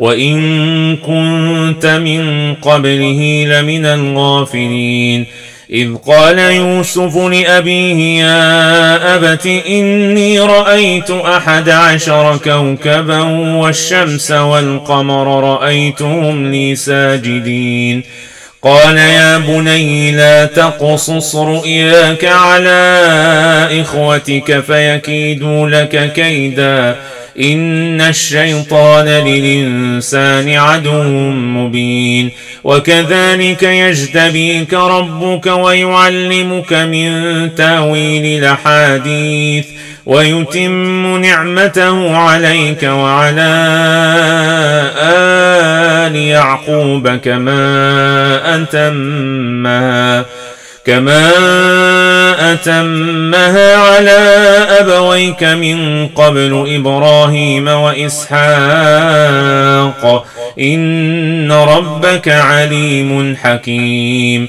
وإن كنت من قبله لمن الغافلين إذ قال يوسف لأبيه يا أبت إني رأيت أحد عشر كوكبا والشمس والقمر رأيتهم لي ساجدين قال يا بني لا تقصص رؤياك على إخوتك فيكيدوا لك كيداً إن الشيطان للإنسان عدو مبين وكذلك يجتبيك ربك ويعلمك من تاويل الأحاديث ويتم نعمته عليك وعلى آل يعقوب كما أتمها كما أتمها على أبويك من قبل إبراهيم وإسحاق إن ربك عليم حكيم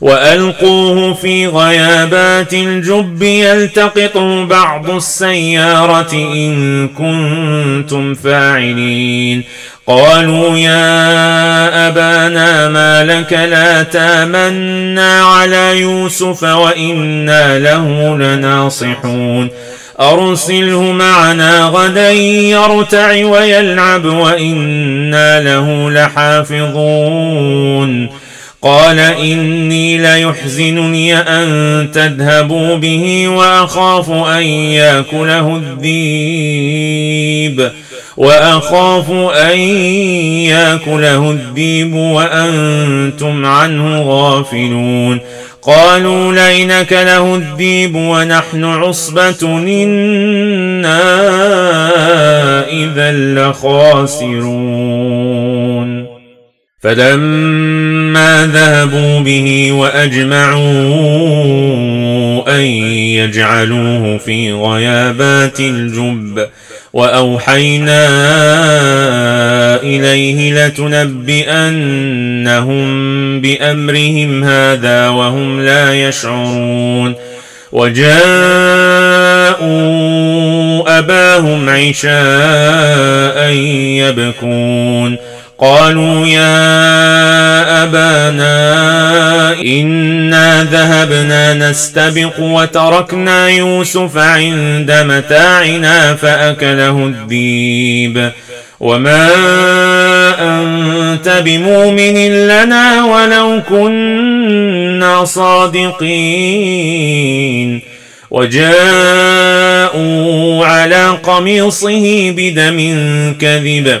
وألقوه في غيابات الجب يلتقط بعض السيارة إن كنتم فاعلين. قالوا يا أبانا ما لك لا تامنا على يوسف وإنا له لناصحون. أرسله معنا غدا يرتع ويلعب وإنا له لحافظون. قال إني ليحزنني أن تذهبوا به وأخاف أن يأكله الذيب وأخاف أن يأكله الذيب وأنتم عنه غافلون قالوا لئنك له الذيب ونحن عصبة إنا إذا لخاسرون فلما ذهبوا به وأجمعوا أن يجعلوه في غيابات الجب وأوحينا إليه لتنبئنهم بأمرهم هذا وهم لا يشعرون وجاءوا أباهم عشاء يبكون قالوا يا أبانا إنا ذهبنا نستبق وتركنا يوسف عند متاعنا فأكله الذيب وما أنت بمؤمن لنا ولو كنا صادقين. وجاءوا على قميصه بدم كذب.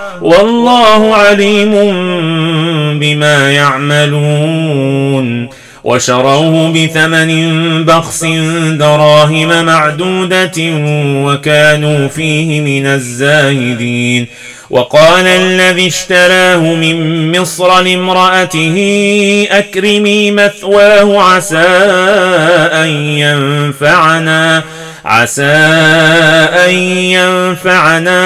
والله عليم بما يعملون. وشروه بثمن بخس دراهم معدودة وكانوا فيه من الزاهدين. وقال الذي اشتراه من مصر لامرأته أكرمي مثواه عسى أن ينفعنا. عسى أن ينفعنا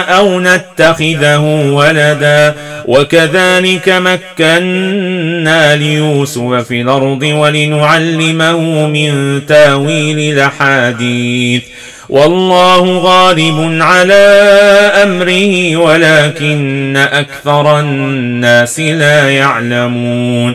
أو نتخذه ولدا. وكذلك مكنا ليوسف في الأرض ولنعلمه من تأويل الأحاديث. والله غالب على أمره ولكن أكثر الناس لا يعلمون.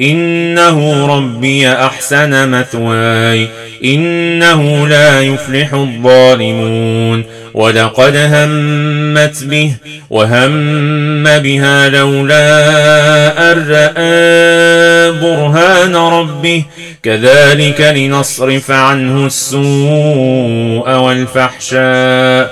إنه ربي أحسن مثواي إنه لا يفلح الظالمون. ولقد همت به وهم بها لولا أن رأى برهان ربه. كذلك لنصرف عنه السوء والفحشاء.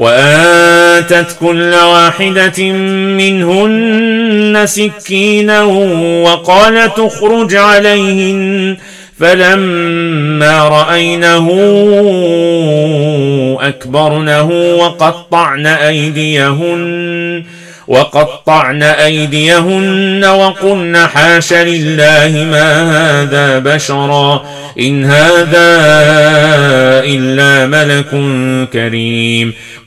وآتت كل واحدة منهن سكينا وقال تخرج عليهن. فلما رأينه أكبرنه وقطعن أيديهن وقطعن أيديهن وقلن حاش لله ما هذا بشرا إن هذا إلا ملك كريم.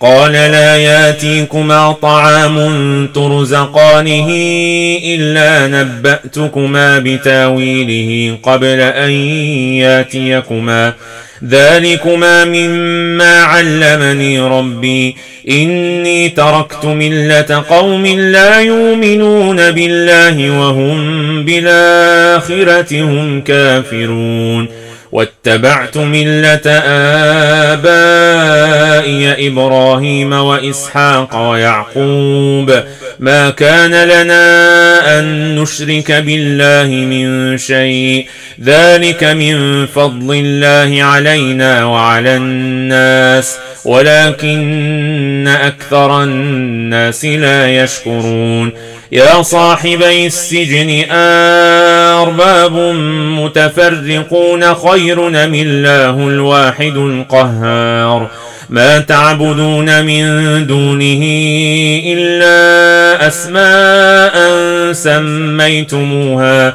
قال لا ياتيكما طعام ترزقانه إلا نبأتكما بتاويله قبل أن ياتيكما. ذلكما مما علمني ربي. إني تركت ملة قوم لا يؤمنون بالله وهم بالآخرة هم كافرون. واتبعت ملة آبائي إبراهيم وإسحاق ويعقوب. ما كان لنا أن نشرك بالله من شيء. ذلك من فضل الله علينا وعلى الناس ولكن أكثر الناس لا يشكرون. يا صاحبي السجن أرباب متفرقون خير من الله الواحد القهار؟ ما تعبدون من دونه إلا أسماء سميتموها.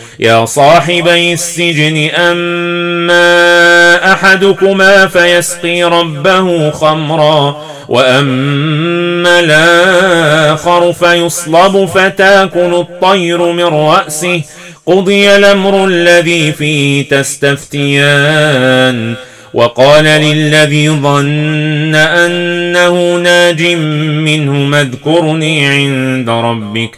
يا صاحبي السجن أما أحدكما فيسقي ربه خمرا وأما الآخر فيصلب فتاكل الطير من رأسه. قضي الأمر الذي فيه تستفتيان. وقال للذي ظن أنه ناج منه اذكرني عند ربك.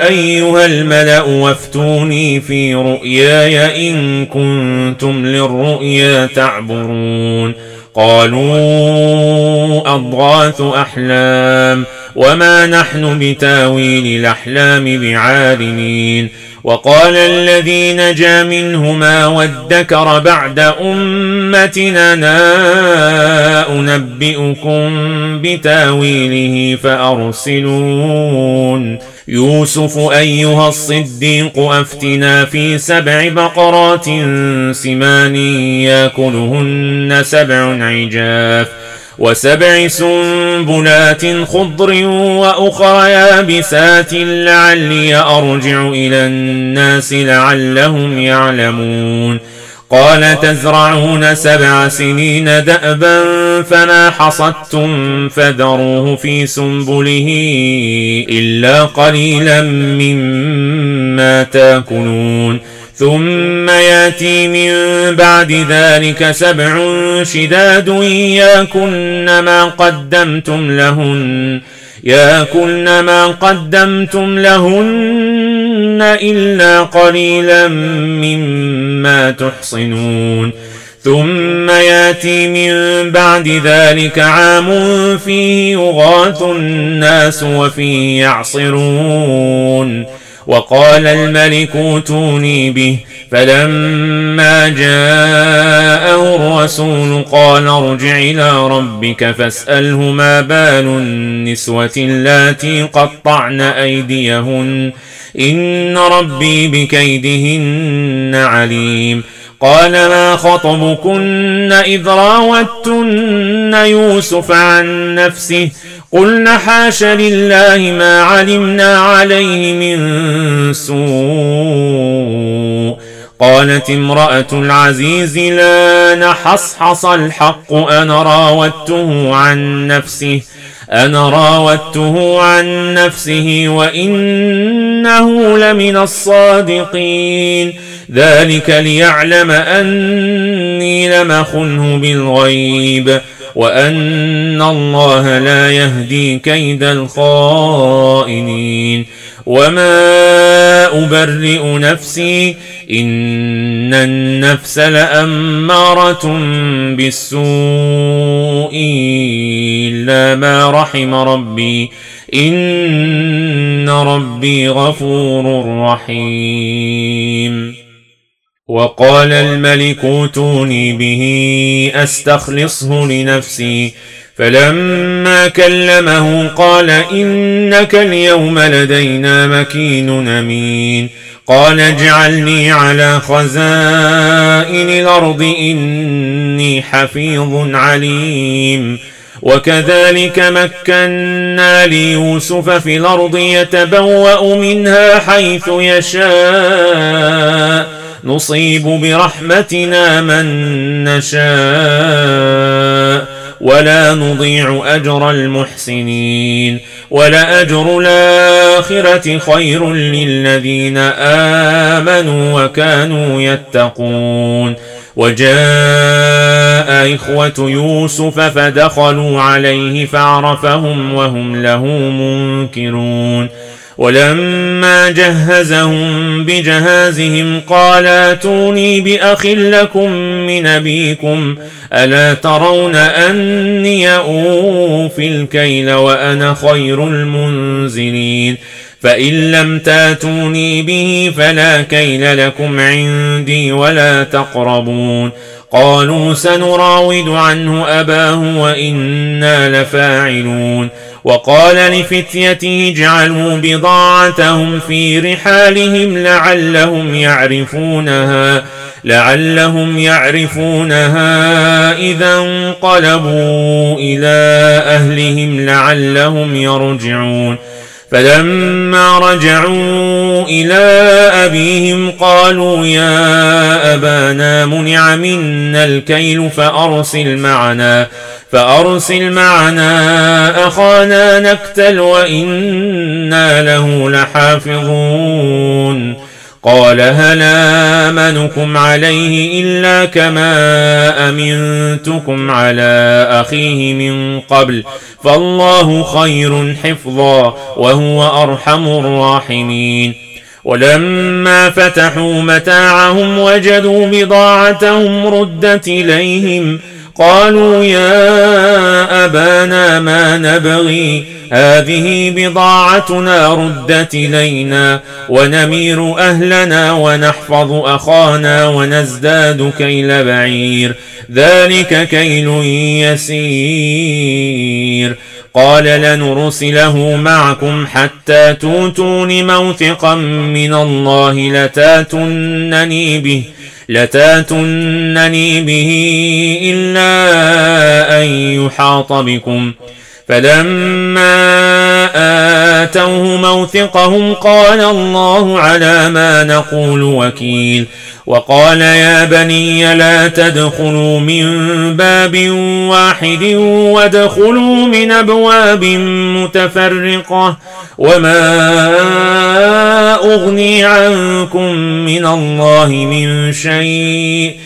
أيها الملأ وافتوني في رؤياي إن كنتم للرؤيا تعبرون. قالوا أضغاث أحلام وما نحن بتاويل الأحلام بعالمين. وقال الذي نجا منهما وادكر بعد أمتنا نا أنبئكم بتاويله فأرسلون. يوسف أيها الصديق أفتنا في سبع بقرات سمان يأكلهن سبع عجاف. وسبع سنبلات خضر وأخرى يابسات لعلي أرجع إلى الناس لعلهم يعلمون. قال تزرعون سبع سنين دأبا فما حصدتم فذروه في سنبله إلا قليلا مما تأكلون. ثم ياتي من بعد ذلك سبع شداد ياكلن ما قدمتم لهن ياكلن ما قدمتم لهن إلا قليلا مما تحصنون. ثم ياتي من بعد ذلك عام فيه يغاث الناس وفيه يعصرون. وقال الملك اوتوني به. فلما جاءه الرسول قال ارجع إلى ربك فاسأله ما بال النسوة اللاتي قطعن أيديهن. إن ربي بكيدهن عليم. قال ما خطبكن إذ راوتن يوسف عن نفسه؟ قلنا حاش لله ما علمنا عليه من سوء. قالت امرأة العزيز لا نحصحص الحق أنا راودته عن نفسه أنا راودته عن نفسه وإنه لمن الصادقين. ذلك ليعلم أني لم أخنه بالغيب. وأن الله لا يهدي كيد الخائنين وما أبرئ نفسي إن النفس لأمارة بالسوء إلا ما رحم ربي إن ربي غفور رحيم وقال الملك اوتوني به أستخلصه لنفسي. فلما كلمه قال إنك اليوم لدينا مكين أمين. قال اجعلني على خزائن الأرض إني حفيظ عليم. وكذلك مكنا ليوسف في الأرض يتبوأ منها حيث يشاء. نصيب برحمتنا من نشاء ولا نضيع أجر المحسنين. ولأجر الآخرة خير للذين آمنوا وكانوا يتقون. وجاء إخوة يوسف فدخلوا عليه فعرفهم وهم له منكرون. ولما جهزهم بجهازهم قال أتوني بأخ لكم من أبيكم ألا ترون أني أوفي الكيل وأنا خير المنزلين فإن لم تاتوني به فلا كيل لكم عندي ولا تقربون قالوا سنراود عنه أباه وإنا لفاعلون. وقال لفتيته اجعلوا بضاعتهم في رحالهم لعلهم يعرفونها لعلهم يعرفونها إذا انقلبوا إلى أهلهم لعلهم يرجعون. فلما رجعوا إلى أبيهم قالوا يا أبانا منع منا الكيل فأرسل معنا فأرسل معنا أخانا نكتل وإنا له لحافظون. قال هل آمنكم عليه إلا كما أمنتكم على أخيه من قبل فالله خير حفظا وهو أرحم الراحمين. ولما فتحوا متاعهم وجدوا بضاعتهم ردت إليهم قالوا يا أبانا ما نبغي هذه بضاعتنا ردت إلينا ونمير أهلنا ونحفظ أخانا ونزداد كيل بعير. ذلك كيل يسير. قال لنرسله معكم حتى توتون موثقا من الله لتاتنني به لتاتنني به إلا أن يحاط بكم. فلما آتوه موثقهم قال الله على ما نقول وكيل. وقال يا بني لا تدخلوا من باب واحد وادخلوا من أبواب متفرقة وما أغني عنكم من الله من شيء.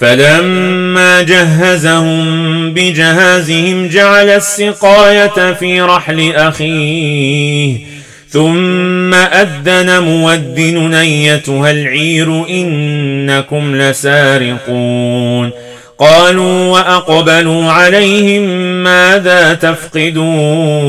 فلما جهزهم بجهازهم جعل السقاية في رحل أخيه ثم أذن مودن أيتها العير إنكم لسارقون. قالوا وأقبلوا عليهم ماذا تفقدون؟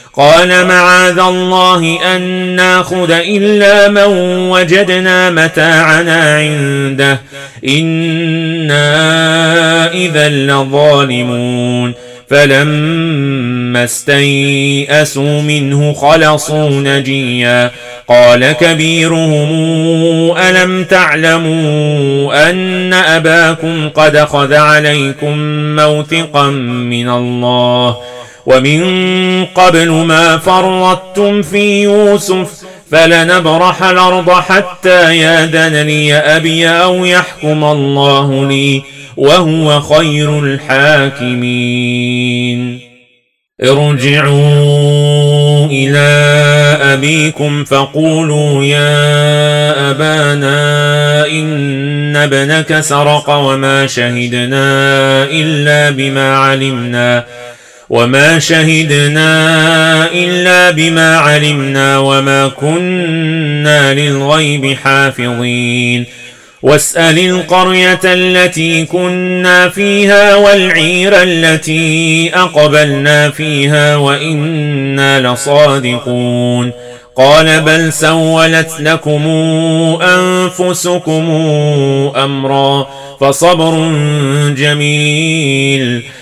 قال معاذ الله أن ناخذ إلا من وجدنا متاعنا عنده. إنا إذا لظالمون. فلما استيئسوا منه خلصوا نجيا. قال كبيرهم ألم تعلموا أن أباكم قد خذ عليكم موثقا من الله؟ ومن قبل ما فرطتم في يوسف فلنبرح الأرض حتى يادن لي أبي أو يحكم الله لي وهو خير الحاكمين. ارجعوا إلى أبيكم فقولوا يا أبانا إن ابنك سرق وما شهدنا إلا بما علمنا. وما شهدنا إلا بما علمنا وما كنا للغيب حافظين واسأل القرية التي كنا فيها والعير التي أقبلنا فيها وإنا لصادقون قال بل سولت لكم أنفسكم أمرا فصبر جميل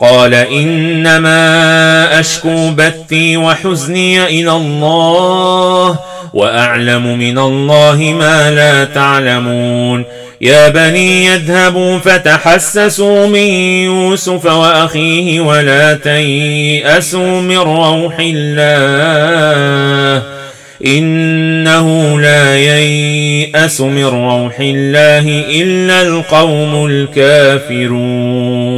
قال إنما أشكو بثي وحزني إلى الله وأعلم من الله ما لا تعلمون يا بني يذهبوا فتحسسوا من يوسف وأخيه ولا تيأسوا من روح الله إنه لا ييأس من روح الله إلا القوم الكافرون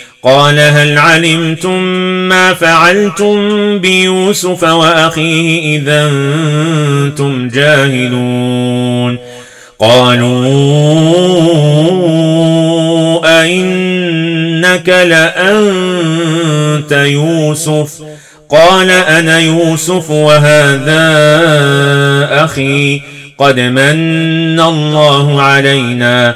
قال هل علمتم ما فعلتم بيوسف وأخيه اذا أنتم جاهلون؟ قالوا أئنك لأنت يوسف؟ قال أنا يوسف وهذا أخي قد من الله علينا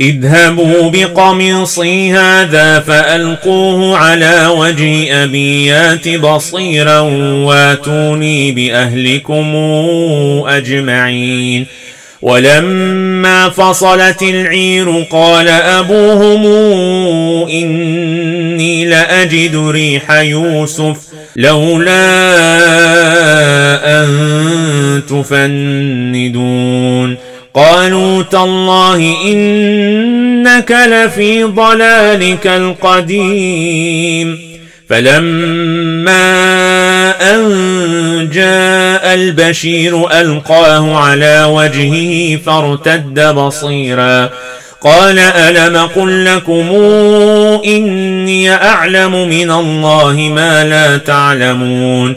اذهبوا بقميصي هذا فألقوه على وجه أبيات بصيرا واتوني بأهلكم أجمعين. ولما فصلت العير قال أبوهم إني لأجد ريح يوسف لولا أن تفندون. قالوا تالله إنك لفي ضلالك القديم. فلما أن جاء البشير ألقاه على وجهه فارتد بصيرا. قال ألم قل لكم إني أعلم من الله ما لا تعلمون.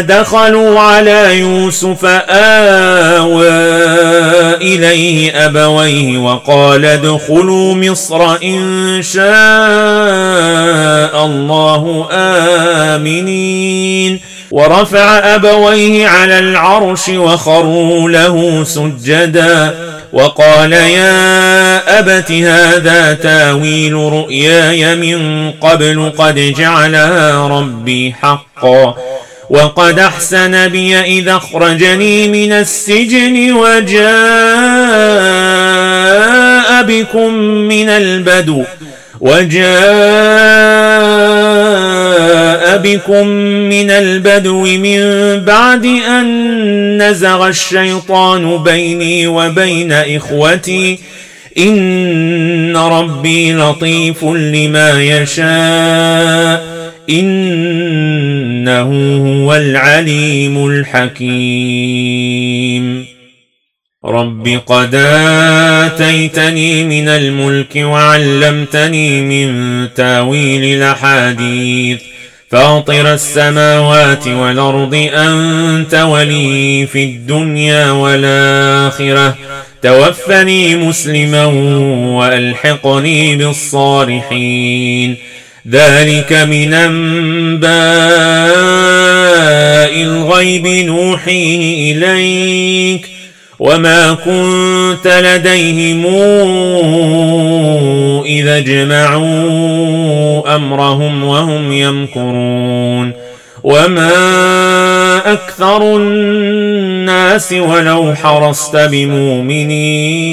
دخلوا على يوسف آوى إليه أبويه وقال ادخلوا مصر إن شاء الله آمنين. ورفع أبويه على العرش وخروا له سجدا. وقال يا أبت هذا تاويل رؤياي من قبل قد جعلها ربي حقا. وقد أحسن بي إذا أخرجني من السجن وجاء بكم من البدو وجاء بكم من البدو من بعد أن نزغ الشيطان بيني وبين إخوتي إن ربي لطيف لما يشاء إنه هو العليم الحكيم. رب قد آتيتني من الملك وعلمتني من تأويل الأحاديث. فاطر السماوات والأرض أنت ولي في الدنيا والآخرة. توفني مسلما وألحقني بالصالحين. ذلك من أنباء الغيب نوحيه إليك وما كنت لديهم إذا اجمعوا أمرهم وهم يمكرون وما أكثر الناس ولو حرصت بمؤمنين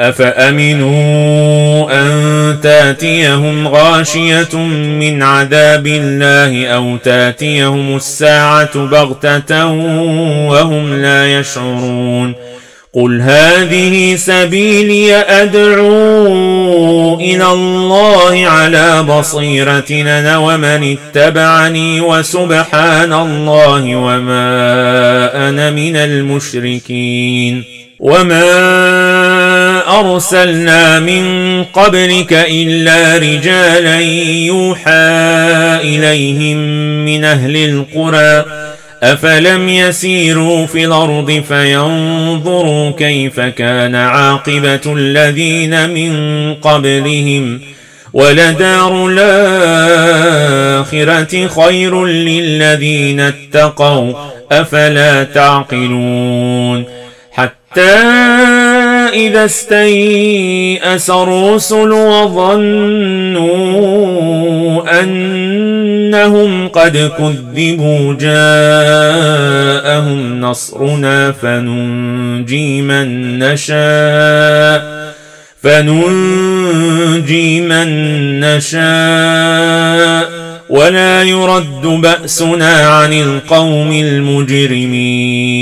أفأمنوا أن تأتيهم غاشية من عذاب الله أو تأتيهم الساعة بغتة وهم لا يشعرون قل هذه سبيلي أدعو إلى الله على بصيرة أنا ومن اتبعني وسبحان الله وما أنا من المشركين أرسلنا من قبلك إلا رجالا يوحى إليهم من أهل القرى. أفلم يسيروا في الأرض فينظروا كيف كان عاقبة الذين من قبلهم. ولدار الآخرة خير للذين اتقوا. أفلا تعقلون. حتى إذا استيأس الرسل وظنوا أنهم قد كذبوا جاءهم نصرنا فننجي من نشاء فننجي من نشاء ولا يرد بأسنا عن القوم المجرمين